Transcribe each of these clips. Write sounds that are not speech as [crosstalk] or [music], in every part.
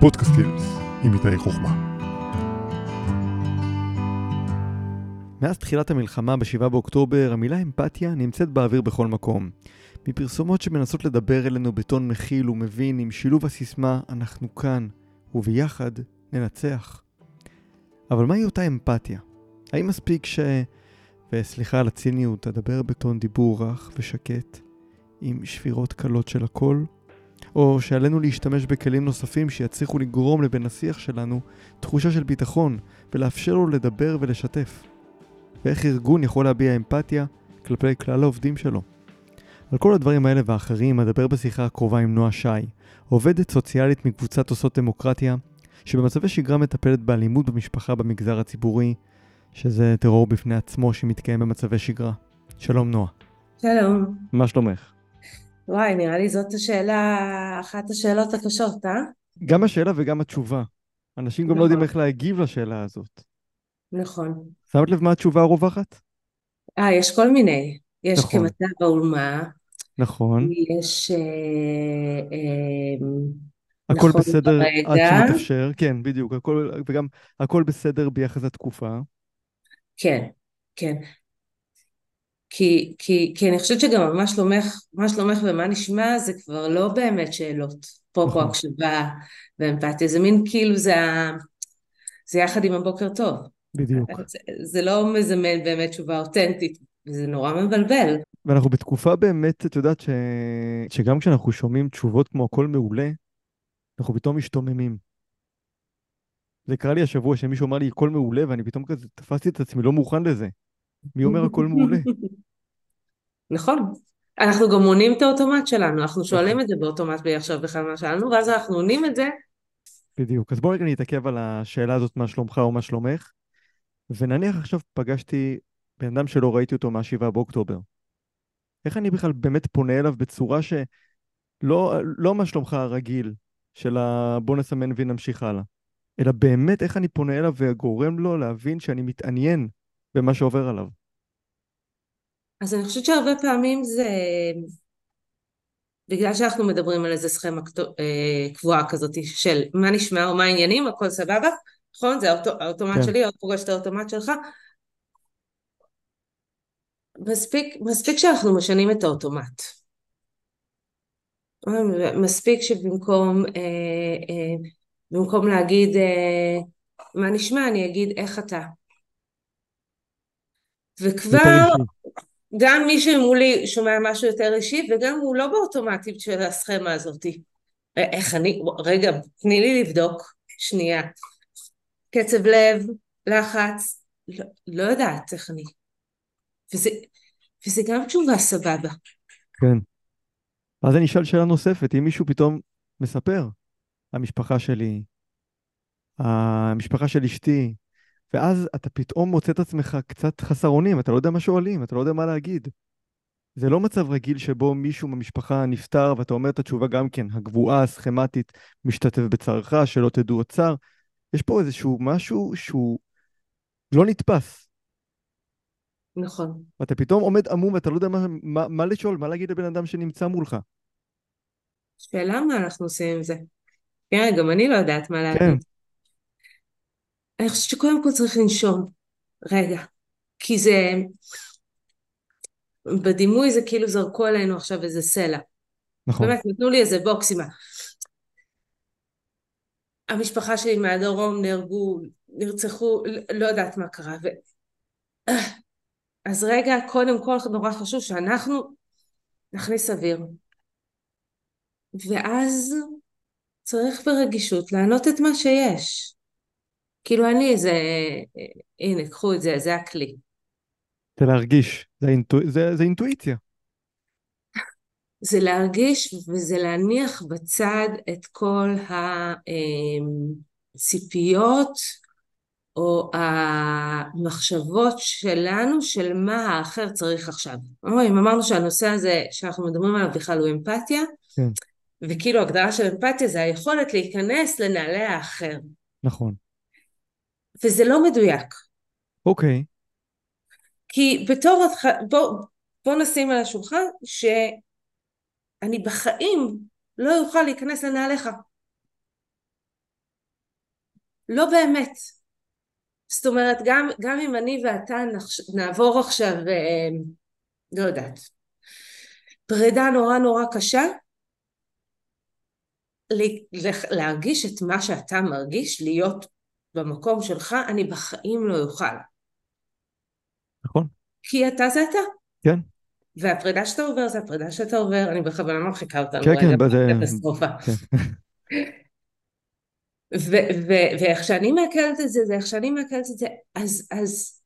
פודקאסט קילס עם איתי חוכמה. מאז תחילת המלחמה ב-7 באוקטובר, המילה אמפתיה נמצאת באוויר בכל מקום. מפרסומות שמנסות לדבר אלינו בטון מכיל ומבין עם שילוב הסיסמה "אנחנו כאן, וביחד ננצח". אבל מהי אותה אמפתיה? האם מספיק ש... וסליחה על הציניות, אדבר בטון דיבור רך ושקט, עם שבירות קלות של הקול? או שעלינו להשתמש בכלים נוספים שיצליחו לגרום לבן השיח שלנו תחושה של ביטחון ולאפשר לו לדבר ולשתף. ואיך ארגון יכול להביע אמפתיה כלפי כלל העובדים שלו. על כל הדברים האלה ואחרים אדבר בשיחה הקרובה עם נועה שי, עובדת סוציאלית מקבוצת עושות דמוקרטיה, שבמצבי שגרה מטפלת באלימות במשפחה במגזר הציבורי, שזה טרור בפני עצמו שמתקיים במצבי שגרה. שלום נועה. שלום. מה שלומך? וואי, נראה לי זאת השאלה, אחת השאלות הקשות, אה? גם השאלה וגם התשובה. אנשים גם לא יודעים איך להגיב לשאלה הזאת. נכון. שמת לב מה התשובה הרווחת? אה, יש כל מיני. יש נכון. כמצב האומה, נכון. יש... אה, אה, הכל נכון בסדר עד כרגע. שמתאפשר, כן, בדיוק, הכל, וגם הכל בסדר ביחס לתקופה. כן, כן. כי, כי, כי אני חושבת שגם מה שלומך, מה שלומך ומה נשמע זה כבר לא באמת שאלות. פה פה נכון. הקשבה ואמפתיה, זה מין כאילו זה, ה- זה יחד עם הבוקר טוב. בדיוק. זה, זה לא מזמן באמת תשובה אותנטית, וזה נורא מבלבל. ואנחנו בתקופה באמת, את יודעת, ש... שגם כשאנחנו שומעים תשובות כמו הכל מעולה, אנחנו פתאום משתוממים. זה קרה לי השבוע שמישהו אמר לי הכל מעולה, ואני פתאום כזה תפסתי את עצמי לא מוכן לזה. מי אומר הכל מעולה? [laughs] נכון. אנחנו גם עונים את האוטומט שלנו, אנחנו שואלים נכון. את זה באוטומט בלי עכשיו בכלל מה שאלנו, ואז אנחנו עונים את זה, בדיוק. אז בואו רגע נתעכב על השאלה הזאת, מה שלומך או מה שלומך, ונניח עכשיו פגשתי בן אדם שלא ראיתי אותו מה-7 באוקטובר. איך אני בכלל באמת פונה אליו בצורה שלא לא מה שלומך הרגיל, של ה... בוא נסמן ונמשיך הלאה, אלא באמת איך אני פונה אליו וגורם לו להבין שאני מתעניין במה שעובר עליו. אז אני חושבת שהרבה פעמים זה, בגלל שאנחנו מדברים על איזה סכמה אה, קבועה כזאת של מה נשמע או מה העניינים, הכל סבבה, נכון? זה האוטו, האוטומט כן. שלי, עוד פוגש את האוטומט שלך. מספיק, מספיק שאנחנו משנים את האוטומט. מספיק שבמקום אה, אה, במקום להגיד אה, מה נשמע, אני אגיד איך אתה. וכבר. גם מי שמולי שומע משהו יותר אישי וגם הוא לא באוטומטית של הסכמה הזאתי. אה, איך אני, רגע, תני לי לבדוק, שנייה. קצב לב, לחץ, לא, לא יודעת איך אני. וזה, וזה גם תשובה סבבה. כן. אז אני אשאל שאלה נוספת, אם מישהו פתאום מספר, המשפחה שלי, המשפחה של אשתי, ואז אתה פתאום מוצא את עצמך קצת חסר אונים, אתה לא יודע מה שואלים, אתה לא יודע מה להגיד. זה לא מצב רגיל שבו מישהו במשפחה נפטר ואתה אומר את התשובה גם כן, הגבוהה, הסכמטית, משתתף בצערך, שלא תדעו עוד צער. יש פה איזשהו משהו שהוא לא נתפס. נכון. ואתה פתאום עומד עמום ואתה לא יודע מה, מה, מה לשאול, מה להגיד לבן אדם שנמצא מולך. שאלה מה אנחנו עושים עם זה. כן, גם אני לא יודעת מה כן, להגיד. אני חושבת שקודם כל צריך לנשום. רגע. כי זה... בדימוי זה כאילו זרקו עלינו עכשיו איזה סלע. נכון. באמת, נתנו לי איזה בוקס עם ה... המשפחה שלי מהדרום נהרגו, נרצחו, לא יודעת מה קרה. ו... אז רגע, קודם כל נורא חשוב שאנחנו נכניס אוויר. ואז צריך ברגישות לענות את מה שיש. כאילו אני זה, הנה, קחו את זה, זה הכלי. זה להרגיש, זה, אינטו... זה, זה אינטואיציה. זה להרגיש וזה להניח בצד את כל הציפיות או המחשבות שלנו של מה האחר צריך עכשיו. או, אם אמרנו שהנושא הזה שאנחנו מדברים עליו בכלל הוא אמפתיה, כן. וכאילו הגדרה של אמפתיה זה היכולת להיכנס לנעלי האחר. נכון. וזה לא מדויק. אוקיי, כי בתור, התח- בוא, בוא נשים על השולחן שאני בחיים לא אוכל להיכנס לנעליך. לא באמת. זאת אומרת, גם, גם אם אני ואתה נעבור עכשיו, אה, לא יודעת, פרידה נורא נורא קשה, להרגיש את מה שאתה מרגיש, להיות במקום שלך, אני בחיים לא אוכל. נכון. כי אתה זה אתה. כן. והפרידה שאתה עובר זה הפרידה שאתה עובר, אני בכוונה מרחיקה אותנו כן, כן, בזה... קטסטרופה. כן. [laughs] ואיך שאני מעכלת את זה, זה איך שאני מעכלת את זה, אז, אז,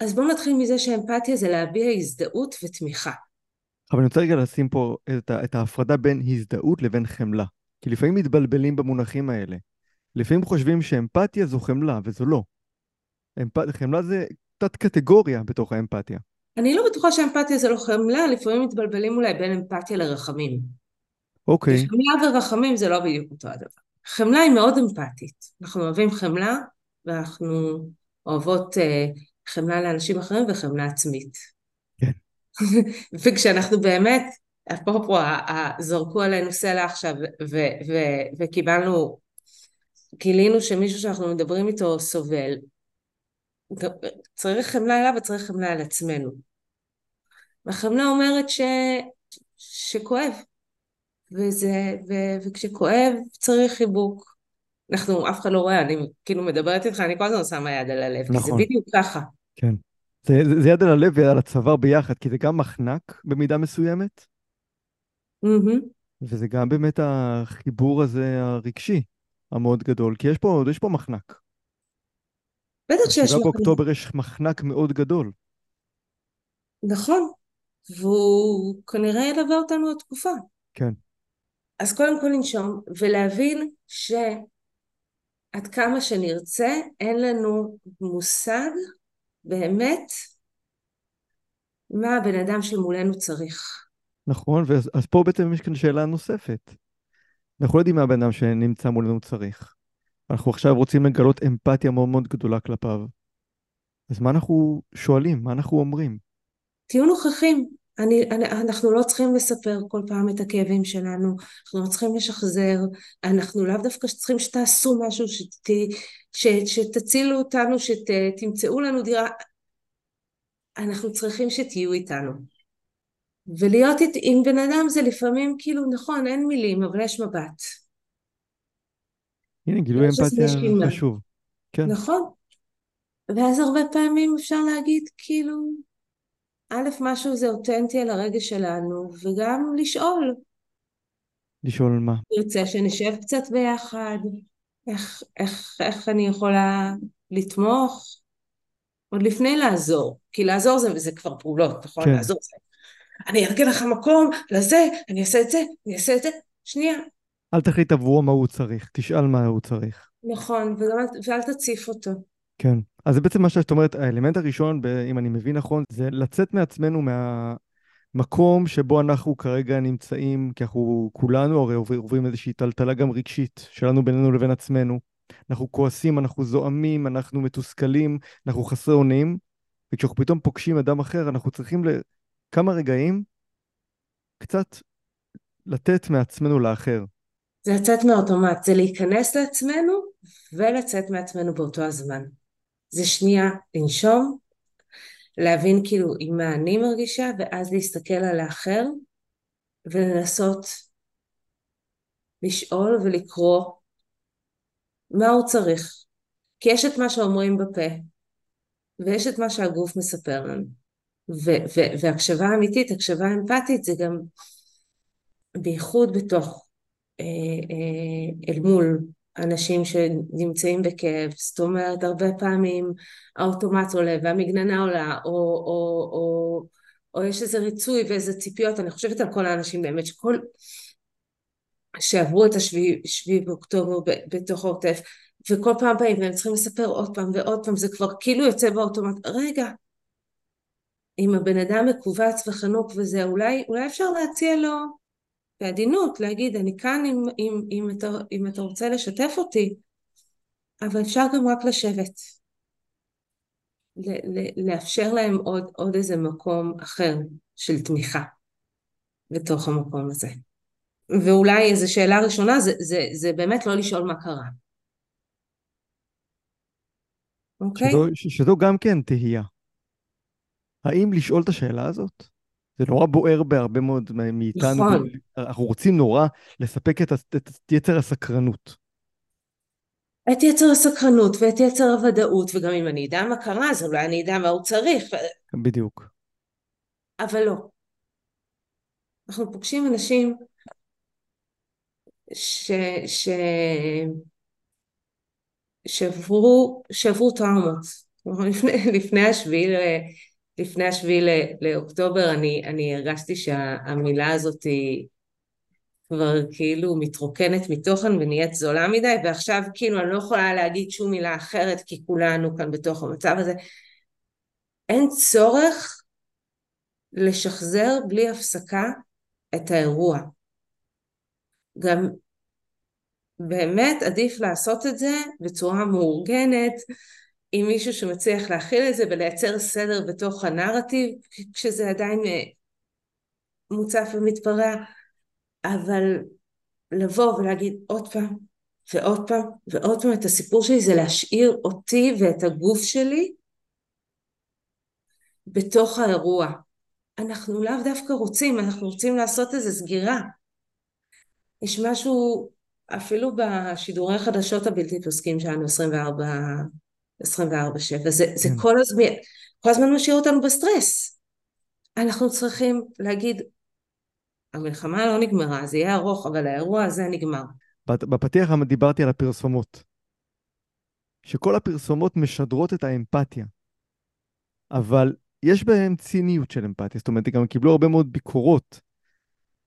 אז בואו נתחיל מזה שאמפתיה זה להביע הזדהות ותמיכה. אבל אני רוצה רגע לשים פה את, את ההפרדה בין הזדהות לבין חמלה. כי לפעמים מתבלבלים במונחים האלה. לפעמים חושבים שאמפתיה זו חמלה, וזו לא. אמפ... חמלה זה תת קטגוריה בתוך האמפתיה. אני לא בטוחה שאמפתיה זה לא חמלה, לפעמים מתבלבלים אולי בין אמפתיה לרחמים. אוקיי. חמלה ורחמים זה לא בדיוק אותו הדבר. חמלה היא מאוד אמפתית. אנחנו אוהבים חמלה, ואנחנו אוהבות uh, חמלה לאנשים אחרים וחמלה עצמית. כן. [laughs] וכשאנחנו באמת, אפרופו, זרקו עלינו סלע עכשיו, וקיבלנו, גילינו שמישהו שאנחנו מדברים איתו סובל, צריך חמלה אליו וצריך חמלה על עצמנו. והחמלה אומרת ש... שכואב, וזה, ו... וכשכואב צריך חיבוק. אנחנו, אף אחד לא רואה, אני כאילו מדברת איתך, אני כל הזמן שמה יד על הלב, נכון. כי זה נכון. בדיוק ככה. כן. זה, זה, זה יד על הלב ועל הצוואר ביחד, כי זה גם מחנק במידה מסוימת, mm-hmm. וזה גם באמת החיבור הזה הרגשי המאוד גדול, כי יש פה, יש פה מחנק. בטח שיש מחנק. באוקטובר יש מחנק מאוד גדול. נכון, והוא כנראה ילווה אותנו עוד תקופה. כן. אז קודם כל לנשום ולהבין שעד כמה שנרצה אין לנו מושג באמת מה הבן אדם שמולנו צריך. נכון, אז פה בעצם יש כאן שאלה נוספת. אנחנו לא יודעים מה הבן אדם שנמצא מולנו צריך. אנחנו עכשיו רוצים לגלות אמפתיה מאוד מאוד גדולה כלפיו. אז מה אנחנו שואלים? מה אנחנו אומרים? תהיו נוכחים. אני, אני, אנחנו לא צריכים לספר כל פעם את הכאבים שלנו, אנחנו לא צריכים לשחזר, אנחנו לאו דווקא צריכים שתעשו משהו, שת, ש, שתצילו אותנו, שתמצאו לנו דירה, אנחנו צריכים שתהיו איתנו. ולהיות עם בן אדם זה לפעמים כאילו נכון אין מילים אבל יש מבט. הנה גילוי אמפתיה חשוב. כן. נכון. ואז הרבה פעמים אפשר להגיד כאילו א', משהו זה אותנטי על הרגש שלנו, וגם לשאול. לשאול מה? נרצה שנשב קצת ביחד, איך, איך, איך אני יכולה לתמוך, עוד לפני לעזור, כי לעזור זה, זה כבר פעולות, נכון? כן. לעזור זה. אני ארגן לך מקום לזה, אני אעשה את זה, אני אעשה את זה, שנייה. אל תחליט עבורו מה הוא צריך, תשאל מה הוא צריך. נכון, וגם, ואל תציף אותו. כן. אז זה בעצם מה שאת אומרת, האלמנט הראשון, אם אני מבין נכון, זה לצאת מעצמנו מהמקום שבו אנחנו כרגע נמצאים, כי אנחנו כולנו הרי עוברים איזושהי טלטלה גם רגשית שלנו בינינו לבין עצמנו. אנחנו כועסים, אנחנו זועמים, אנחנו מתוסכלים, אנחנו חסרי אונים, וכשאנחנו פתאום פוגשים אדם אחר, אנחנו צריכים לכמה רגעים קצת לתת מעצמנו לאחר. זה לצאת מאוטומט, זה להיכנס לעצמנו ולצאת מעצמנו באותו הזמן. זה שנייה לנשום, להבין כאילו עם מה אני מרגישה, ואז להסתכל על האחר ולנסות לשאול ולקרוא מה הוא צריך. כי יש את מה שאומרים בפה, ויש את מה שהגוף מספר לנו. והקשבה אמיתית, הקשבה אמפתית, זה גם בייחוד בתוך, אה, אה, אל מול אנשים שנמצאים בכאב, זאת אומרת הרבה פעמים האוטומט עולה והמגננה עולה או, או, או, או יש איזה ריצוי ואיזה ציפיות, אני חושבת על כל האנשים באמת שכל שעברו את השביעי באוקטובר בתוך העוטף וכל פעם באים והם צריכים לספר עוד פעם ועוד פעם זה כבר כאילו יוצא באוטומט. רגע אם הבן אדם מכווץ וחנוק וזה אולי, אולי אפשר להציע לו בעדינות, להגיד אני כאן אם, אם, אם, אתה, אם אתה רוצה לשתף אותי, אבל אפשר גם רק לשבת. לאפשר להם עוד, עוד איזה מקום אחר של תמיכה בתוך המקום הזה. ואולי איזו שאלה ראשונה זה, זה, זה באמת לא לשאול מה קרה. אוקיי? שזו, שזו גם כן תהייה. האם לשאול את השאלה הזאת? זה נורא בוער בהרבה מאוד מאיתנו. נכון. אנחנו רוצים נורא לספק את, את יצר הסקרנות. את יצר הסקרנות ואת יצר הוודאות, וגם אם אני אדע מה קרה, אז אולי אני אדע מה הוא צריך. בדיוק. אבל לא. אנחנו פוגשים אנשים ש... ש... שעברו, שעברו טראומות. [laughs] לפני, לפני השביעי לפני השביעי לאוקטובר אני, אני הרגשתי שהמילה הזאת היא כבר כאילו מתרוקנת מתוכן ונהיית זולה מדי ועכשיו כאילו אני לא יכולה להגיד שום מילה אחרת כי כולנו כאן בתוך המצב הזה. אין צורך לשחזר בלי הפסקה את האירוע. גם באמת עדיף לעשות את זה בצורה מאורגנת, עם מישהו שמצליח להכיל את זה ולייצר סדר בתוך הנרטיב, כשזה עדיין אה, מוצף ומתפרע, אבל לבוא ולהגיד עוד פעם ועוד פעם ועוד פעם את הסיפור שלי זה להשאיר אותי ואת הגוף שלי בתוך האירוע. אנחנו לאו דווקא רוצים, אנחנו רוצים לעשות איזו סגירה. יש משהו, אפילו בשידורי החדשות הבלתי פוסקים שלנו 24 24/7, זה, זה כן. כל הזמן, כל הזמן משאיר אותנו בסטרס. אנחנו צריכים להגיד, המלחמה לא נגמרה, זה יהיה ארוך, אבל האירוע הזה נגמר. בפתיח דיברתי על הפרסומות. שכל הפרסומות משדרות את האמפתיה, אבל יש בהן ציניות של אמפתיה, זאת אומרת, גם קיבלו הרבה מאוד ביקורות.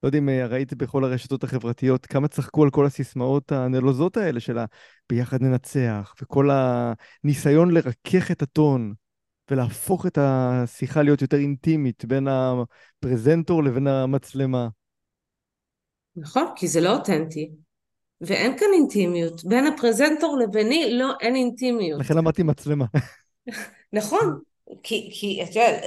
לא יודע אם אה, ראית בכל הרשתות החברתיות כמה צחקו על כל הסיסמאות הנלוזות האלה של הביחד ננצח, וכל הניסיון לרכך את הטון ולהפוך את השיחה להיות יותר אינטימית בין הפרזנטור לבין המצלמה. נכון, כי זה לא אותנטי. ואין כאן אינטימיות. בין הפרזנטור לביני, לא, אין אינטימיות. לכן אמרתי מצלמה. [laughs] נכון, כי, כי את יודעת,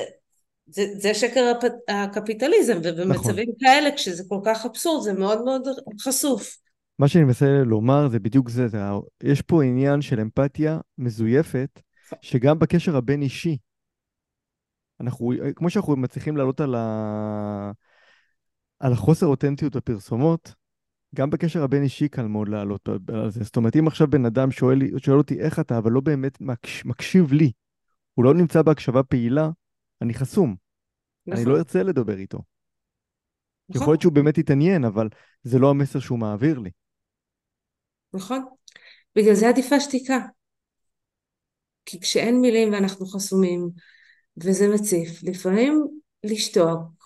זה, זה שקר הפ, הקפיטליזם, ובמצבים נכון. כאלה, כשזה כל כך אבסורד, זה מאוד מאוד חשוף. מה שאני מנסה לומר זה בדיוק זה, זה, יש פה עניין של אמפתיה מזויפת, שגם בקשר הבין-אישי, אנחנו, כמו שאנחנו מצליחים לעלות על, ה... על החוסר אותנטיות בפרסומות, גם בקשר הבין-אישי קל מאוד לעלות על זה. זאת אומרת, אם עכשיו בן אדם שואל, שואל אותי איך אתה, אבל לא באמת מקש, מקשיב לי, הוא לא נמצא בהקשבה פעילה, אני חסום. נכון. אני לא ארצה לדבר איתו. נכון. יכול להיות שהוא באמת יתעניין, אבל זה לא המסר שהוא מעביר לי. נכון. בגלל זה עדיפה שתיקה. כי כשאין מילים ואנחנו חסומים, וזה מציף, לפעמים לשתוק.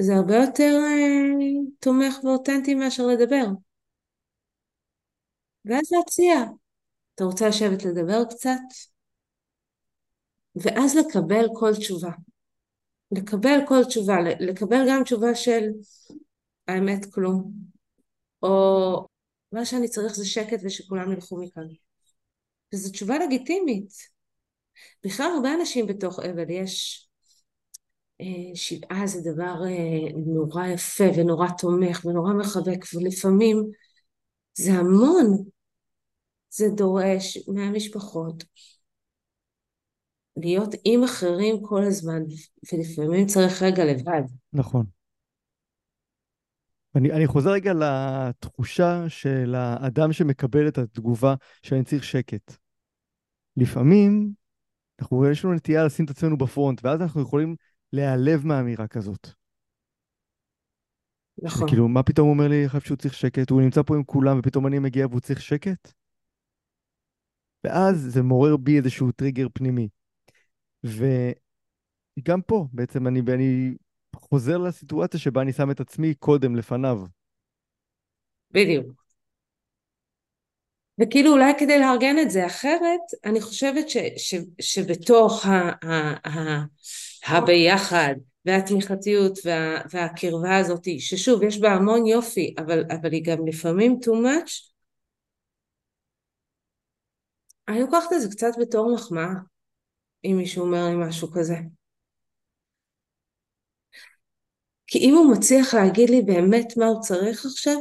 זה הרבה יותר אה, תומך ואותנטי מאשר לדבר. ואז להציע. אתה רוצה לשבת לדבר קצת? ואז לקבל כל תשובה. לקבל כל תשובה, לקבל גם תשובה של האמת כלום, או מה שאני צריך זה שקט ושכולם ילכו מכאן. וזו תשובה לגיטימית. בכלל הרבה אנשים בתוך אבל, יש אה, שבעה זה דבר אה, נורא יפה ונורא תומך ונורא מחבק, ולפעמים זה המון, זה דורש מהמשפחות להיות עם אחרים כל הזמן, ולפעמים צריך רגע לבד. נכון. אני, אני חוזר רגע לתחושה של האדם שמקבל את התגובה שאני צריך שקט. לפעמים, אנחנו, יש לנו נטייה לשים את עצמנו בפרונט, ואז אנחנו יכולים להיעלב מהאמירה כזאת. נכון. כאילו, מה פתאום הוא אומר לי עכשיו שהוא צריך שקט? הוא נמצא פה עם כולם, ופתאום אני מגיע והוא צריך שקט? ואז זה מעורר בי איזשהו טריגר פנימי. וגם פה, בעצם אני, אני חוזר לסיטואציה שבה אני שם את עצמי קודם, לפניו. בדיוק. וכאילו אולי כדי לארגן את זה אחרת, אני חושבת ש, ש, שבתוך ה, ה, ה, הביחד והתמיכתיות וה, והקרבה הזאת, ששוב, יש בה המון יופי, אבל, אבל היא גם לפעמים too much, אני לוקחת את זה קצת בתור מחמאה, אם מישהו אומר לי משהו כזה. כי אם הוא מצליח להגיד לי באמת מה הוא צריך עכשיו,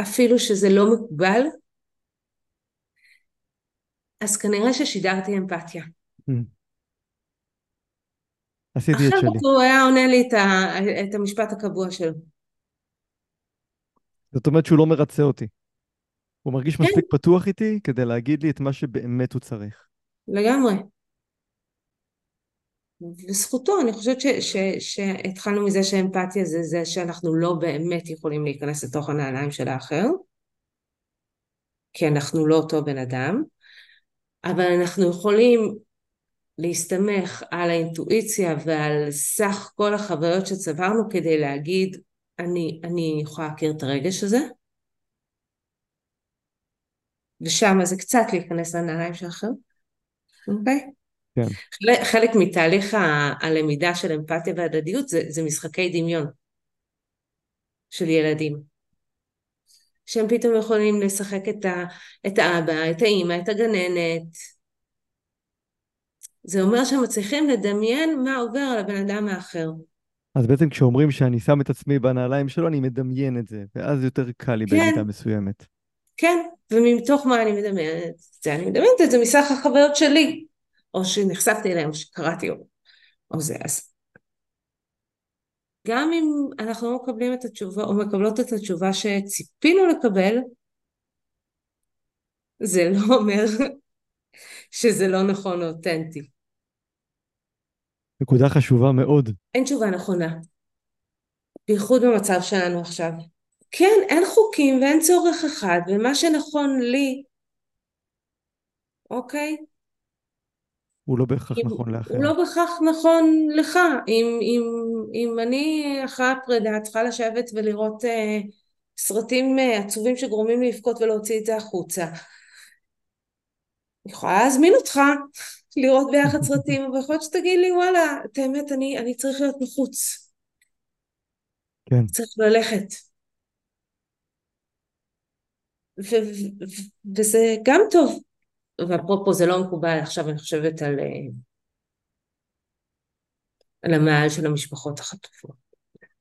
אפילו שזה לא מקובל, אז כנראה ששידרתי אמפתיה. עשיתי את שלי. אחרת הוא היה עונה לי את, ה, את המשפט הקבוע שלו. זאת אומרת שהוא לא מרצה אותי. הוא מרגיש כן. מספיק פתוח איתי כדי להגיד לי את מה שבאמת הוא צריך. לגמרי. וזכותו, אני חושבת ש, ש, שהתחלנו מזה שאמפתיה זה זה שאנחנו לא באמת יכולים להיכנס לתוך הנעליים של האחר, כי אנחנו לא אותו בן אדם, אבל אנחנו יכולים להסתמך על האינטואיציה ועל סך כל החוויות שצברנו כדי להגיד, אני, אני יכולה להכיר את הרגש הזה, ושם זה קצת להיכנס לנעליים של האחר, אוקיי? כן. חלק, חלק מתהליך ה, הלמידה של אמפתיה והדדיות זה, זה משחקי דמיון של ילדים. שהם פתאום יכולים לשחק את, ה, את האבא, את האימא, את הגננת. זה אומר שהם מצליחים לדמיין מה עובר על הבן אדם האחר. אז בעצם כשאומרים שאני שם את עצמי בנעליים שלו, אני מדמיין את זה, ואז יותר קל לי כן. במידה מסוימת. כן, ומתוך מה אני מדמיינת את זה? אני מדמיינת את זה מסך החוויות שלי, או שנחשפתי אליהם, או שקראתי, או, או זה. אז גם אם אנחנו לא מקבלים את התשובה, או מקבלות את התשובה שציפינו לקבל, זה לא אומר [laughs] שזה לא נכון או אותנטי. נקודה חשובה מאוד. אין תשובה נכונה, בייחוד במצב שלנו עכשיו. כן, אין חוקים ואין צורך אחד, ומה שנכון לי, אוקיי? הוא לא בהכרח אם- נכון לאחר. הוא לא בהכרח נכון לך. אם, אם, אם אני אחרי הפרידה צריכה לשבת ולראות אה, סרטים אה, עצובים שגורמים לי לבכות ולהוציא את זה החוצה, אני יכולה להזמין אותך [laughs] לראות ביחד סרטים, אבל יכול להיות שתגיד לי, וואלה, את האמת, אני, אני צריך להיות מחוץ. כן. צריך ללכת. ו- ו- וזה גם טוב. ואפרופו זה לא מקובל, עכשיו אני חושבת על, אה, על המעל של המשפחות החטופות.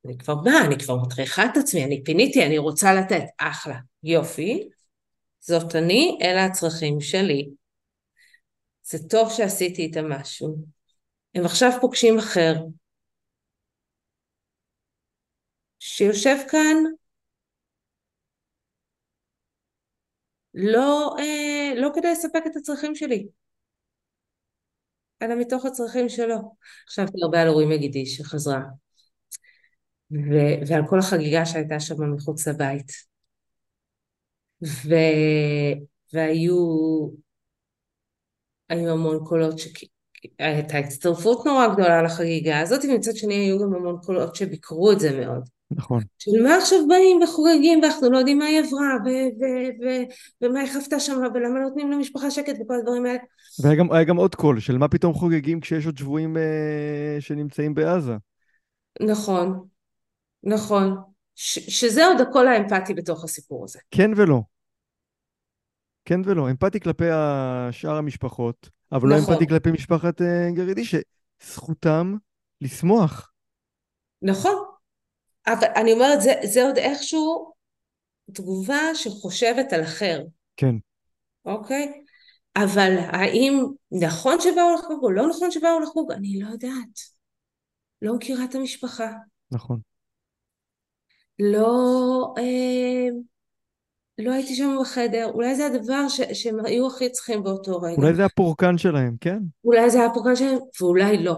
אני כבר באה, אני כבר מטריחה את עצמי, אני פיניתי, אני רוצה לתת, אחלה, יופי, זאת אני, אלה הצרכים שלי. זה טוב שעשיתי איתם משהו. הם עכשיו פוגשים אחר, שיושב כאן לא, אה, לא כדי לספק את הצרכים שלי, אלא מתוך הצרכים שלו. חשבתי הרבה על אורי מגידי שחזרה, ו- ועל כל החגיגה שהייתה שם מחוץ לבית. ו... והיו היו המון קולות, ש... הייתה הצטרפות נורא גדולה לחגיגה הזאת, ומצד שני היו גם המון קולות שביקרו את זה מאוד. נכון. של מה עכשיו באים וחוגגים ואנחנו לא יודעים מה היא עברה ו- ו- ו- ומה היא חוותה שם ולמה לא נותנים למשפחה שקט וכל הדברים האלה. והיה גם, גם עוד קול של מה פתאום חוגגים כשיש עוד שבויים אה, שנמצאים בעזה. נכון, נכון. ש- שזה עוד הקול האמפתי בתוך הסיפור הזה. כן ולא. כן ולא. אמפתי כלפי שאר המשפחות, אבל לא נכון. אמפתי כלפי משפחת אה, גרידי, שזכותם לשמוח. נכון. אבל אני אומרת, זה, זה עוד איכשהו תגובה שחושבת על אחר, כן. אוקיי? אבל האם נכון שבאו לחוג או לא נכון שבאו לחוג, אני לא יודעת. לא מכירה את המשפחה. נכון. לא, אה, לא הייתי שם בחדר, אולי זה הדבר ש, שהם היו הכי צריכים באותו רגע. אולי זה הפורקן שלהם, כן? אולי זה הפורקן שלהם, ואולי לא.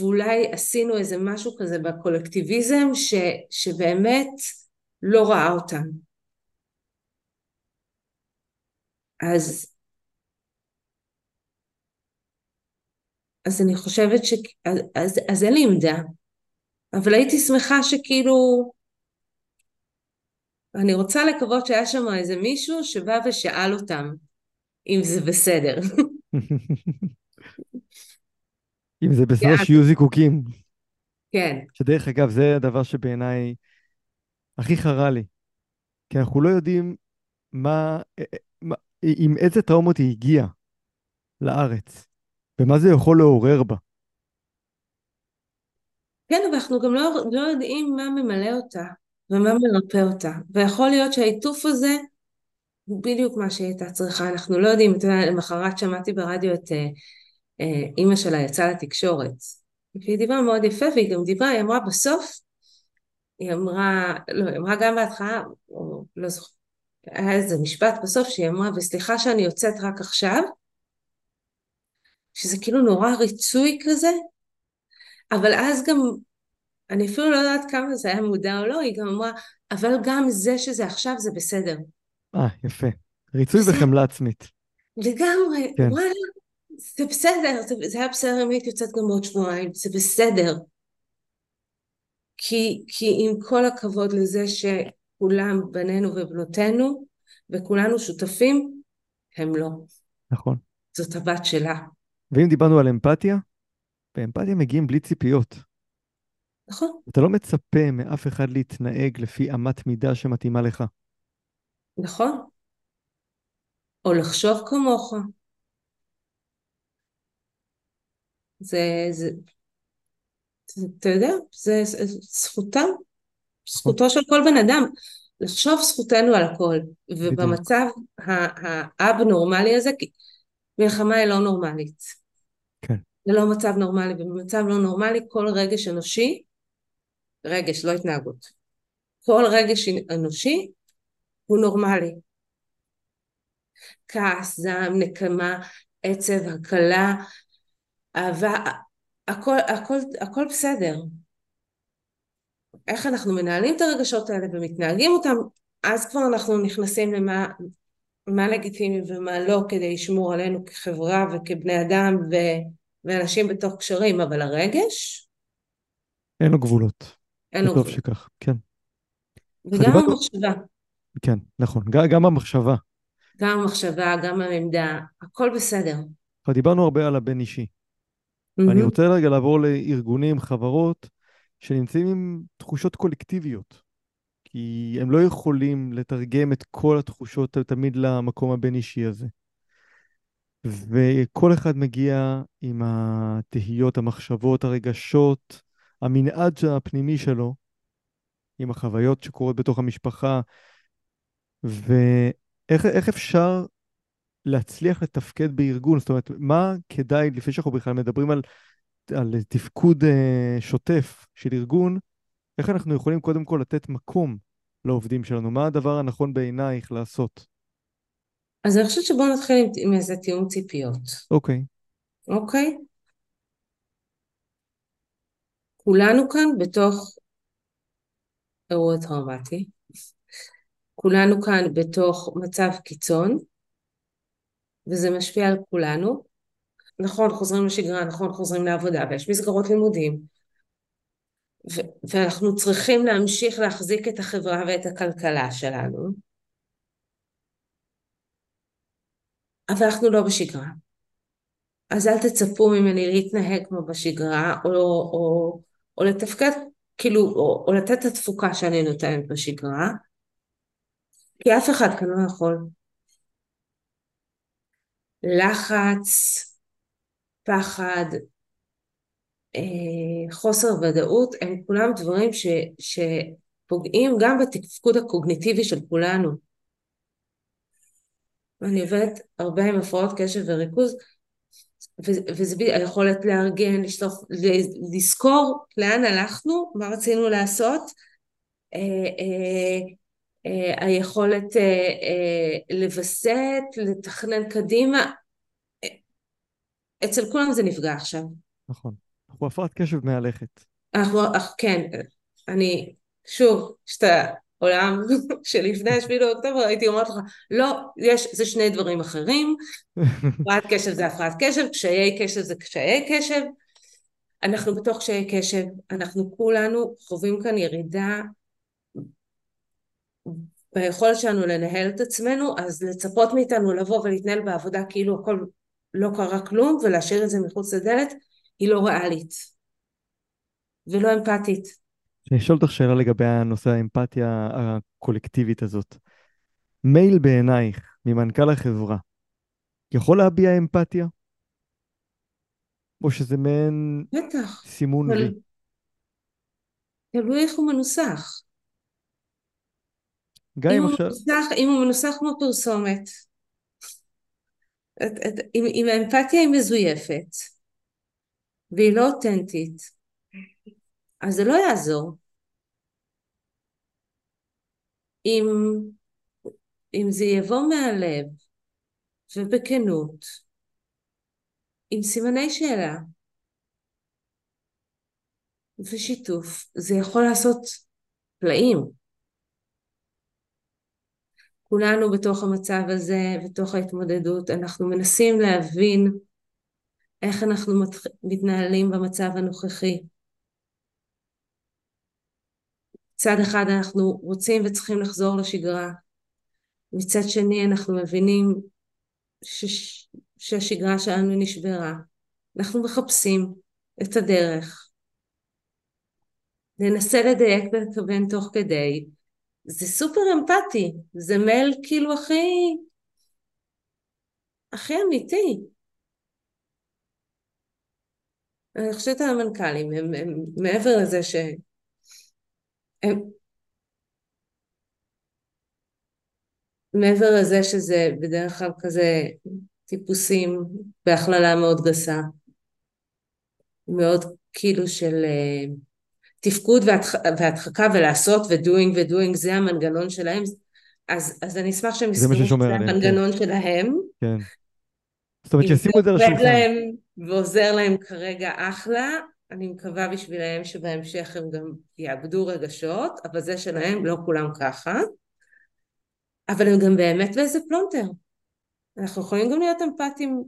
ואולי עשינו איזה משהו כזה בקולקטיביזם ש, שבאמת לא ראה אותם. אז, אז אני חושבת ש... אז, אז, אז אין לי עמדה, אבל הייתי שמחה שכאילו... אני רוצה לקוות שהיה שם איזה מישהו שבא ושאל אותם אם זה בסדר. [laughs] אם זה בסדר יאללה. שיהיו זיקוקים. כן, שדרך אגב, זה הדבר שבעיניי הכי חרה לי. כי אנחנו לא יודעים מה, אה, אה, מה עם איזה טראומות היא הגיעה לארץ, ומה זה יכול לעורר בה. כן, אבל אנחנו גם לא, לא יודעים מה ממלא אותה. ומה מרפא אותה. ויכול להיות שהעיטוף הזה הוא בדיוק מה שהיא הייתה צריכה, אנחנו לא יודעים, אתה יודע, למחרת שמעתי ברדיו את אה, אימא שלה יצאה לתקשורת, והיא דיברה מאוד יפה, והיא גם דיברה, היא אמרה בסוף, היא אמרה, לא, היא אמרה גם בהתחלה, או לא זוכר, היה איזה משפט בסוף שהיא אמרה, וסליחה שאני יוצאת רק עכשיו, שזה כאילו נורא ריצוי כזה, אבל אז גם, אני אפילו לא יודעת כמה זה היה מודע או לא, היא גם אמרה, אבל גם זה שזה עכשיו זה בסדר. אה, יפה. ריצוי וחמלה עצמית. לגמרי, כן. וואלה, זה בסדר, זה, זה היה בסדר אם הייתי יוצאת גם בעוד שבועיים, זה בסדר. כי, כי עם כל הכבוד לזה שכולם בנינו ובנותינו, וכולנו שותפים, הם לא. נכון. זאת הבת שלה. ואם דיברנו על אמפתיה, באמפתיה מגיעים בלי ציפיות. נכון, אתה לא מצפה מאף אחד להתנהג לפי אמת מידה שמתאימה לך. נכון. או לחשוב כמוך. זה, זה, זה אתה יודע, זה, זה זכותם, זכותו של כל בן אדם. לחשוב זכותנו על הכל. ובמצב האב-נורמלי הזה, מלחמה היא לא נורמלית. כן. זה לא מצב נורמלי, ובמצב לא נורמלי כל רגש אנושי, רגש, לא התנהגות, כל רגש אנושי הוא נורמלי. כעס, זעם, נקמה, עצב, הקלה, אהבה, הכל, הכל, הכל בסדר. איך אנחנו מנהלים את הרגשות האלה ומתנהגים אותם, אז כבר אנחנו נכנסים למה מה לגיטימי ומה לא כדי לשמור עלינו כחברה וכבני אדם ו, ואנשים בתוך קשרים, אבל הרגש, אין לו גבולות. אין לו וטוב גבול. שכך, כן. וגם המחשבה, כן, נכון. גם המחשבה. גם המחשבה, גם העמדה, הכל בסדר. כבר דיברנו הרבה על הבן אישי. ואני מהמם. רוצה רגע לעבור לארגונים, חברות, שנמצאים עם תחושות קולקטיביות. כי הם לא יכולים לתרגם את כל התחושות תמיד למקום הבין-אישי הזה. וכל אחד מגיע עם התהיות, המחשבות, הרגשות, המנעד הפנימי שלו, עם החוויות שקורות בתוך המשפחה, ואיך איך אפשר להצליח לתפקד בארגון? זאת אומרת, מה כדאי, לפני שאנחנו בכלל מדברים על, על תפקוד אה, שוטף של ארגון, איך אנחנו יכולים קודם כל לתת מקום לעובדים שלנו? מה הדבר הנכון בעינייך לעשות? אז אני חושבת שבואו נתחיל עם, עם איזה תיאום ציפיות, אוקיי, אוקיי? כולנו כאן בתוך אירוע טראומטי, כולנו כאן בתוך מצב קיצון, וזה משפיע על כולנו. נכון, חוזרים לשגרה, נכון, חוזרים לעבודה, ויש מסגרות לימודים, ו- ואנחנו צריכים להמשיך להחזיק את החברה ואת הכלכלה שלנו, אבל אנחנו לא בשגרה. אז אל תצפו ממני להתנהג כמו בשגרה, או, או, או לתפקד, כאילו, או, או לתת את התפוקה שאני נותנת בשגרה, כי אף אחד כאן לא יכול. לחץ, פחד, אה, חוסר ודאות, הם כולם דברים ש, שפוגעים גם בתפקוד הקוגניטיבי של כולנו. אני עובדת הרבה עם הפרעות קשב וריכוז, וזה בדיוק היכולת לארגן, לשלוף, לזכור לאן הלכנו, מה רצינו לעשות, אה, אה, היכולת אה, אה, לווסת, לתכנן קדימה, אה, אצל כולם זה נפגע עכשיו. נכון. אנחנו הפרעת קשב מהלכת. אנחנו, כן, אני, שוב, יש את העולם [laughs] שלפני השביעי לאוקטובר, הייתי אומרת לך, לא, יש, זה שני דברים אחרים, [laughs] הפרעת קשב זה הפרעת קשב, קשיי קשב זה קשיי קשב, אנחנו בתוך קשיי קשב, אנחנו כולנו חווים כאן ירידה ביכולת שלנו לנהל את עצמנו, אז לצפות מאיתנו לבוא ולהתנהל בעבודה כאילו הכל לא קרה כלום ולהשאיר את זה מחוץ לדלת, היא לא ריאלית ולא אמפתית. אני אשאל אותך שאלה לגבי הנושא האמפתיה הקולקטיבית הזאת. מייל בעינייך ממנכ"ל החברה יכול להביע אמפתיה? או שזה מעין בטח, סימון אבל וי? תלוי איך הוא מנוסח. גם אם עכשיו... מנוסח, אם הוא מנוסח כמו פרסומת, את, את, אם, אם האמפתיה היא מזויפת והיא לא אותנטית, אז זה לא יעזור. אם, אם זה יבוא מהלב ובכנות, עם סימני שאלה ושיתוף, זה יכול לעשות פלאים. כולנו בתוך המצב הזה, בתוך ההתמודדות, אנחנו מנסים להבין איך אנחנו מתנהלים במצב הנוכחי. מצד אחד אנחנו רוצים וצריכים לחזור לשגרה, מצד שני אנחנו מבינים ש... שהשגרה שלנו נשברה. אנחנו מחפשים את הדרך. ננסה לדייק ולכוון תוך כדי. זה סופר אמפתי, זה מייל כאילו הכי, הכי אמיתי. אני חושבת על המנכ"לים, הם, הם מעבר לזה ש... הם, מעבר לזה שזה בדרך כלל כזה טיפוסים בהכללה מאוד גסה, מאוד כאילו של תפקוד והדחקה ולעשות ודוינג ודוינג זה המנגנון שלהם, אז, אז אני אשמח שהם יזכרו שזה המנגנון כן. שלהם. כן. זאת אומרת שישימו את זה על השולחן. להם ועוזר להם כרגע אחלה, אני מקווה בשבילם שבהמשך הם גם יאבדו רגשות, אבל זה שלהם לא כולם ככה. אבל הם גם באמת באיזה פלונטר. אנחנו יכולים גם להיות אמפתיים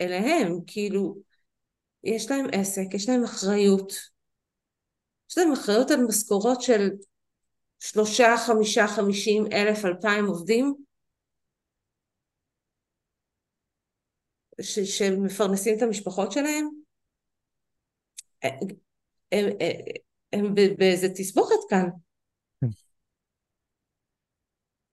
אליהם, כאילו, יש להם עסק, יש להם אחריות. יש להם אחריות על משכורות של שלושה, חמישה, חמישים, אלף, אלפיים עובדים, ש- שמפרנסים את המשפחות שלהם. הם, הם, הם באיזה תסבוכת כאן.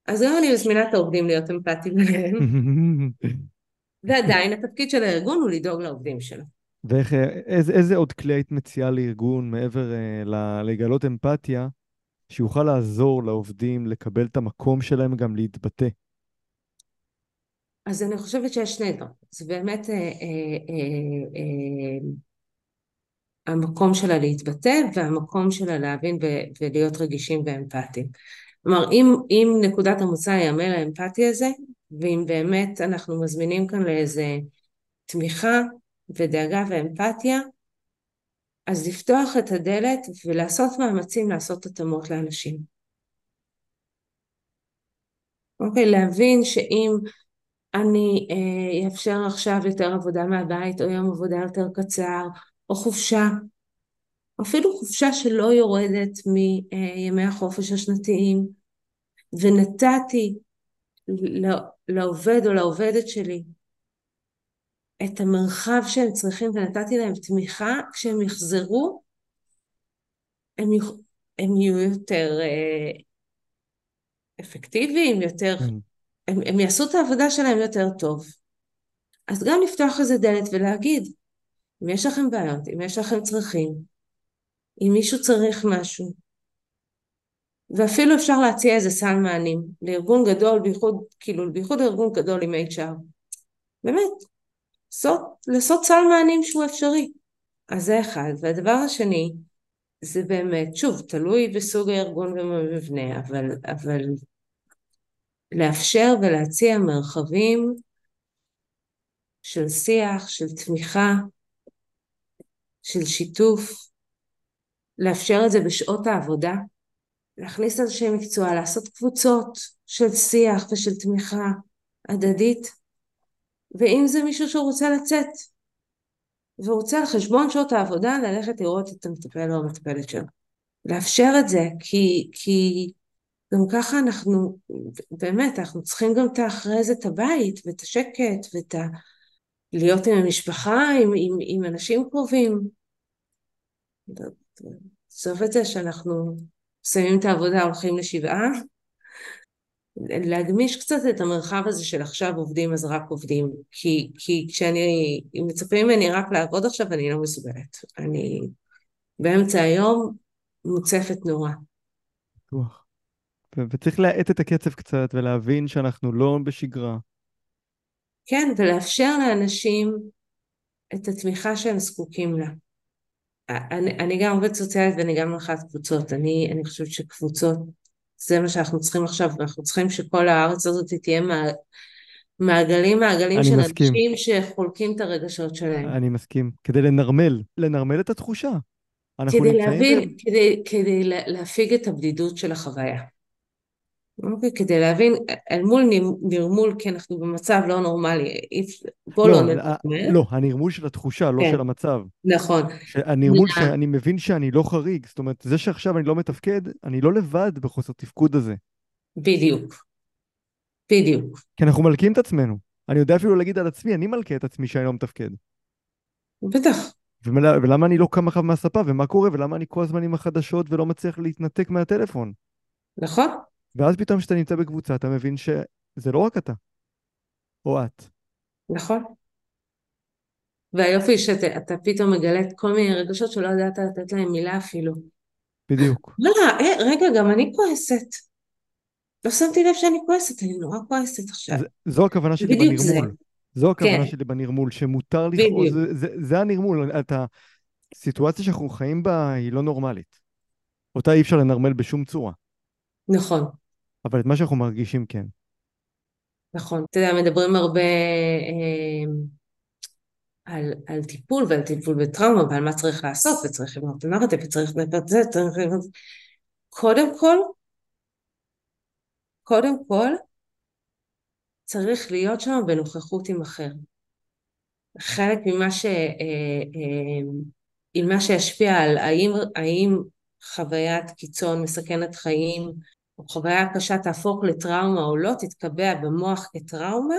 אז גם אני מזמינה את העובדים להיות אמפתיים אליהם. [laughs] ועדיין התפקיד של הארגון הוא לדאוג לעובדים שלו. ואיך, איזה, איזה עוד כלי היית מציעה לארגון מעבר ל, לגלות אמפתיה, שיוכל לעזור לעובדים לקבל את המקום שלהם גם להתבטא? אז אני חושבת שיש שני דברים. זה באמת אה, אה, אה, אה, המקום שלה להתבטא והמקום שלה להבין ו- ולהיות רגישים ואמפתיים. כלומר, אם, אם נקודת המוצא היא המייל האמפתי הזה, ואם באמת אנחנו מזמינים כאן לאיזה תמיכה ודאגה ואמפתיה, אז לפתוח את הדלת ולעשות מאמצים לעשות התאמות לאנשים. אוקיי, להבין שאם אני אה, אאפשר אה, עכשיו יותר עבודה מהבית, או יום עבודה יותר קצר, או חופשה, אפילו חופשה שלא יורדת מימי החופש השנתיים, ונתתי לעובד או לעובדת שלי את המרחב שהם צריכים ונתתי להם תמיכה, כשהם יחזרו הם, יוכ... הם יהיו יותר אה, אפקטיביים, יותר, mm. הם, הם יעשו את העבודה שלהם יותר טוב. אז גם לפתוח איזה דלת ולהגיד, אם יש לכם בעיות, אם יש לכם צרכים, אם מישהו צריך משהו. ואפילו אפשר להציע איזה סל מענים לארגון גדול, בייחוד, כאילו, בייחוד ארגון גדול עם HR. באמת, לעשות, לעשות סל מענים שהוא אפשרי. אז זה אחד. והדבר השני, זה באמת, שוב, תלוי בסוג הארגון ובמבנה, אבל, אבל לאפשר ולהציע מרחבים של שיח, של תמיכה, של שיתוף, לאפשר את זה בשעות העבודה, להכניס אנשי מקצוע, לעשות קבוצות של שיח ושל תמיכה הדדית, ואם זה מישהו שרוצה לצאת, ורוצה על חשבון שעות העבודה ללכת לראות את המטפל או המטפלת שלו. לאפשר את זה, כי, כי גם ככה אנחנו, באמת, אנחנו צריכים גם את האחרי זה את הבית, ואת השקט, ואת ה... להיות עם המשפחה, עם, עם, עם אנשים קרובים. עזוב את זה שאנחנו מסיימים את העבודה, הולכים לשבעה, להגמיש קצת את המרחב הזה של עכשיו עובדים אז רק עובדים, כי, כי כשאני, אם מצפים ממני רק לעבוד עכשיו אני לא מסוגלת, אני באמצע היום מוצפת נורא. בטוח. ו- וצריך להאט את הקצב קצת ולהבין שאנחנו לא בשגרה. כן, ולאפשר לאנשים את התמיכה שהם זקוקים לה. אני, אני גם עובדת סוציאלית ואני גם מנחת קבוצות. אני, אני חושבת שקבוצות, זה מה שאנחנו צריכים עכשיו, ואנחנו צריכים שכל הארץ הזאת תהיה מעגלים מעגלים של מסכים. אנשים שחולקים את הרגשות שלהם. אני מסכים. כדי לנרמל, לנרמל את התחושה. אנחנו כדי להבין, כדי, כדי לה- להפיג את הבדידות של החוויה. אוקיי, כדי להבין, אל מול נרמול, כי אנחנו במצב לא נורמלי, בוא לא לא, נרמל. לא, הנרמול של התחושה, לא כן. של המצב. נכון, הנרמול לה- שאני מבין שאני לא חריג, זאת אומרת, זה שעכשיו אני לא מתפקד, אני לא לבד בחוסר תפקוד הזה. בדיוק. בדיוק. כי אנחנו מלקים את עצמנו. אני יודע אפילו להגיד על עצמי, אני מלכה את עצמי שאני לא מתפקד. בטח. ומלה, ולמה אני לא קם אחריו מהספה, ומה קורה, ולמה אני כל הזמן עם החדשות ולא מצליח להתנתק מהטלפון. נכון? ואז פתאום כשאתה נמצא בקבוצה, אתה מבין שזה לא רק אתה. או את. נכון. והיופי שאתה פתאום מגלה את כל מיני רגשות שלא ידעת לתת להם מילה אפילו. בדיוק. אה, רגע, גם אני כועסת. לא שמתי לב שאני כועסת, אני נורא כועסת עכשיו. זו הכוונה שלי בדיוק זה. בנרמול. זו הכוונה כן. שלי בנרמול, שמותר לכעוס, בדיוק. זה, זה, זה הנרמול. את הסיטואציה שאנחנו חיים בה היא לא נורמלית. אותה אי אפשר לנרמל בשום צורה. נכון, אבל את מה שאנחנו מרגישים כן. נכון. אתה יודע, מדברים הרבה אה, על, על טיפול ועל טיפול בטראומה ועל מה צריך לעשות וצריך לבנות את הנרטיב וצריך לבנות זה, צריך לבנות... קודם כל, קודם כל, צריך להיות שם בנוכחות עם אחר. חלק ממה ש... אה, אה, עם מה שישפיע על האם, האם חוויית קיצון מסכנת חיים או חוויה קשה תהפוך לטראומה או לא, תתקבע במוח כטראומה,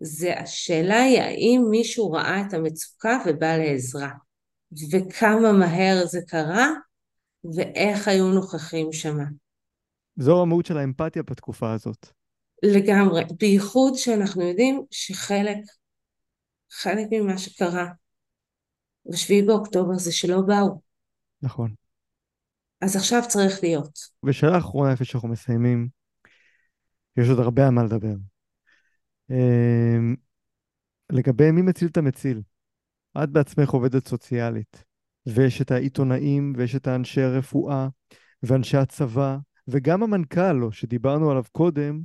זה השאלה היא האם מישהו ראה את המצוקה ובא לעזרה, וכמה מהר זה קרה, ואיך היו נוכחים שמה. זו המהות של האמפתיה בתקופה הזאת. לגמרי, בייחוד שאנחנו יודעים שחלק, חלק ממה שקרה בשביעי באוקטובר זה שלא באו, נכון. אז עכשיו צריך להיות. ושאלה אחרונה איפה שאנחנו מסיימים, יש עוד הרבה על מה לדבר. אמ, לגבי מי מציל את המציל. את בעצמך עובדת סוציאלית, ויש את העיתונאים, ויש את האנשי הרפואה, ואנשי הצבא, וגם המנכ"ל לו, שדיברנו עליו קודם,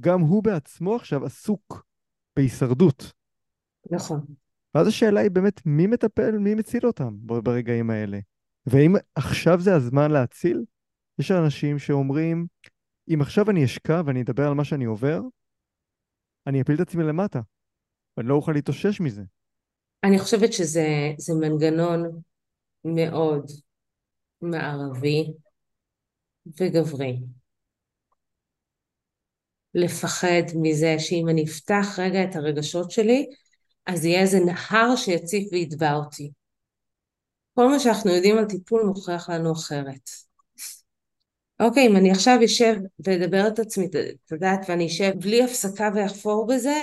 גם הוא בעצמו עכשיו עסוק בהישרדות. נכון. ואז השאלה היא באמת, מי מטפל, מי מציל אותם ברגעים האלה? והאם עכשיו זה הזמן להציל? יש אנשים שאומרים, אם עכשיו אני אשקע ואני אדבר על מה שאני עובר, אני אפיל את עצמי למטה, ואני לא אוכל להתאושש מזה. אני חושבת שזה זה מנגנון מאוד מערבי וגברי. לפחד מזה שאם אני אפתח רגע את הרגשות שלי, אז יהיה איזה נהר שיציף ויתבע אותי. כל מה שאנחנו יודעים על טיפול מוכיח לנו אחרת. אוקיי, אם אני עכשיו אשב ואדבר את עצמי, את יודעת, ואני אשב בלי הפסקה ואחפור בזה,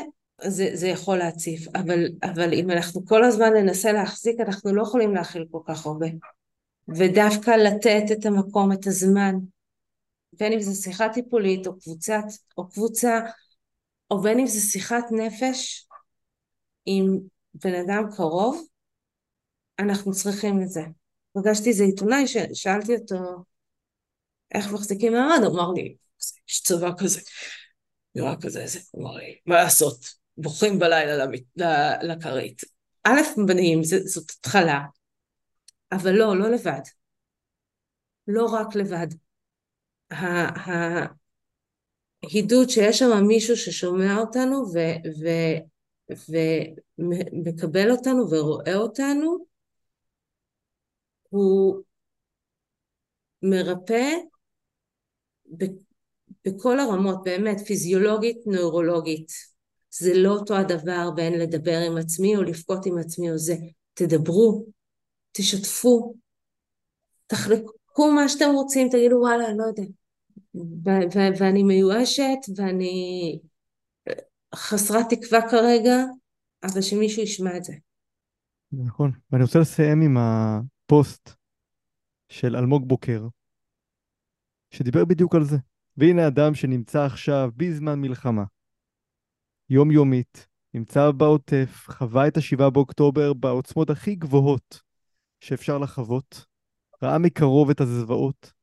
זה, זה יכול להציף. אבל, אבל אם אנחנו כל הזמן ננסה להחזיק, אנחנו לא יכולים להכיל כל כך הרבה. ודווקא לתת את המקום, את הזמן, בין אם זו שיחה טיפולית או קבוצת, או קבוצה, או בין אם זו שיחת נפש עם בן אדם קרוב, אנחנו צריכים את זה. פגשתי איזה עיתונאי ששאלתי אותו איך מחזיקים מעמד, הוא אמר לי, יש צבא כזה, נראה כזה, זה, הוא אמר לי, מה לעשות, בוכים בלילה לכרית. א', בנים, זאת התחלה, אבל לא, לא לבד. לא רק לבד. ההידוד שיש שם מישהו ששומע אותנו ומקבל אותנו ורואה אותנו, הוא מרפא בכל הרמות, באמת, פיזיולוגית, נוירולוגית. זה לא אותו הדבר בין לדבר עם עצמי או לבכות עם עצמי או זה. תדברו, תשתפו, תחלקו מה שאתם רוצים, תגידו וואלה, אני לא יודע. ואני מיואשת ואני חסרת תקווה כרגע, אבל שמישהו ישמע את זה. נכון. ואני רוצה לסיים עם הפוסט של אלמוג בוקר, שדיבר בדיוק על זה. והנה אדם שנמצא עכשיו בזמן מלחמה, יומיומית, נמצא בעוטף, חווה את השבעה באוקטובר בעוצמות הכי גבוהות שאפשר לחוות, ראה מקרוב את הזוועות,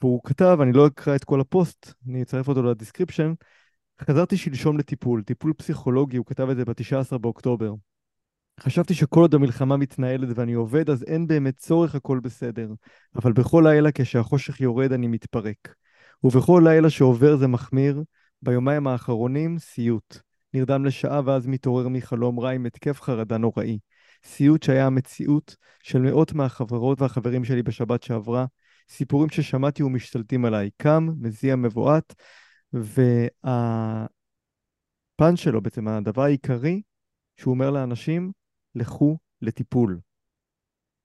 והוא כתב, אני לא אקרא את כל הפוסט, אני אצרף אותו ל description, חזרתי שלשום לטיפול, טיפול פסיכולוגי, הוא כתב את זה ב-19 באוקטובר. חשבתי שכל עוד המלחמה מתנהלת ואני עובד, אז אין באמת צורך, הכל בסדר. אבל בכל לילה כשהחושך יורד אני מתפרק. ובכל לילה שעובר זה מחמיר, ביומיים האחרונים סיוט. נרדם לשעה ואז מתעורר מחלום רע עם התקף חרדה נוראי. סיוט שהיה המציאות של מאות מהחברות והחברים שלי בשבת שעברה. סיפורים ששמעתי ומשתלטים עליי. קם, מזיע מבועת, והפן שלו, בעצם הדבר העיקרי, שהוא אומר לאנשים, לכו לטיפול.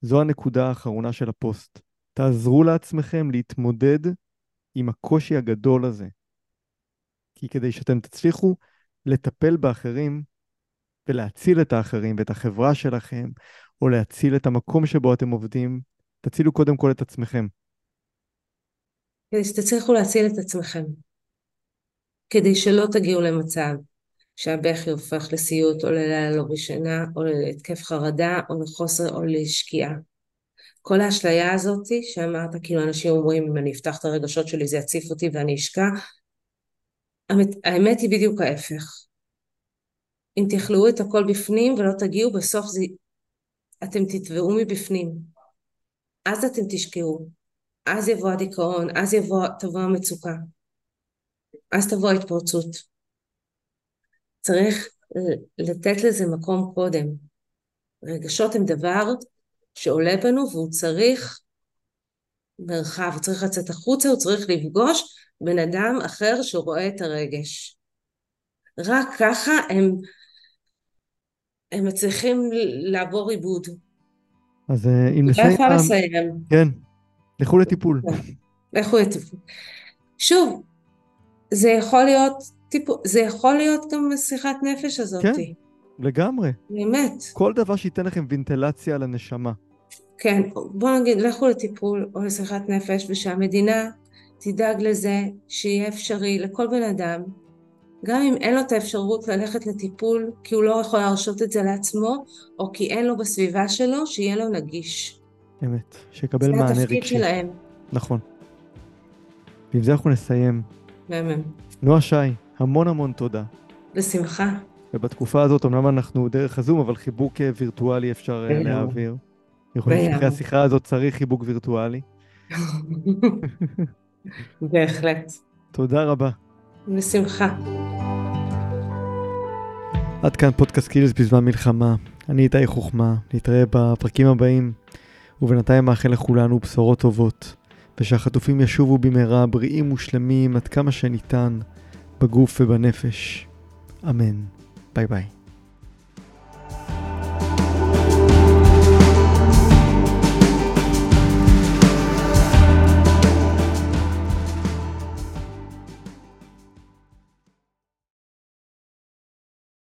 זו הנקודה האחרונה של הפוסט. תעזרו לעצמכם להתמודד עם הקושי הגדול הזה. כי כדי שאתם תצליחו לטפל באחרים ולהציל את האחרים ואת החברה שלכם, או להציל את המקום שבו אתם עובדים, תצילו קודם כל את עצמכם. כדי שתצליחו להציל את עצמכם. כדי שלא תגיעו למצב שהבכי הופך לסיוט או ללילה לא בשינה או להתקף חרדה או לחוסר או לשקיעה. כל האשליה הזאתי שאמרת, כאילו אנשים אומרים אם אני אפתח את הרגשות שלי זה יציף אותי ואני אשקע, האמת, היא בדיוק ההפך. אם תכלאו את הכל בפנים ולא תגיעו, בסוף זה... אתם תטבעו מבפנים. אז אתם תשקעו. אז יבוא הדיכאון, אז יבוא, תבוא המצוקה. אז תבוא ההתפרצות. צריך לתת לזה מקום קודם. רגשות הם דבר שעולה בנו והוא צריך מרחב, הוא צריך לצאת החוצה, הוא צריך לפגוש בן אדם אחר שרואה את הרגש. רק ככה הם, הם מצליחים לעבור עיבוד. אז אה, אם לא נסיים... יכולה לסיים. כן, לכו לטיפול. לכו לטיפול. שוב, זה יכול להיות טיפול, זה יכול להיות גם שיחת נפש הזאת. כן. לגמרי. באמת. כל דבר שייתן לכם וינטלציה לנשמה. כן, בואו נגיד, לכו לטיפול או לשיחת נפש, ושהמדינה תדאג לזה שיהיה אפשרי לכל בן אדם, גם אם אין לו את האפשרות ללכת לטיפול, כי הוא לא יכול להרשות את זה לעצמו, או כי אין לו בסביבה שלו, שיהיה לו נגיש. אמת, שיקבל מענה רגשי. זה התפקיד שלהם. נכון. ועם זה אנחנו נסיים. מהמם. נועה שי, המון המון תודה. בשמחה. ובתקופה הזאת, אמנם אנחנו דרך הזום, אבל חיבוק אה, וירטואלי אפשר אה, להעביר. אני חושב שאחרי השיחה הזאת צריך חיבוק וירטואלי. [laughs] בהחלט. תודה רבה. בשמחה. עד כאן פודקאסט skills בזמן מלחמה. אני איתי חוכמה, נתראה בפרקים הבאים, ובינתיים מאחל לכולנו בשורות טובות, ושהחטופים ישובו במהרה בריאים ושלמים עד כמה שניתן, בגוף ובנפש. אמן. ביי ביי.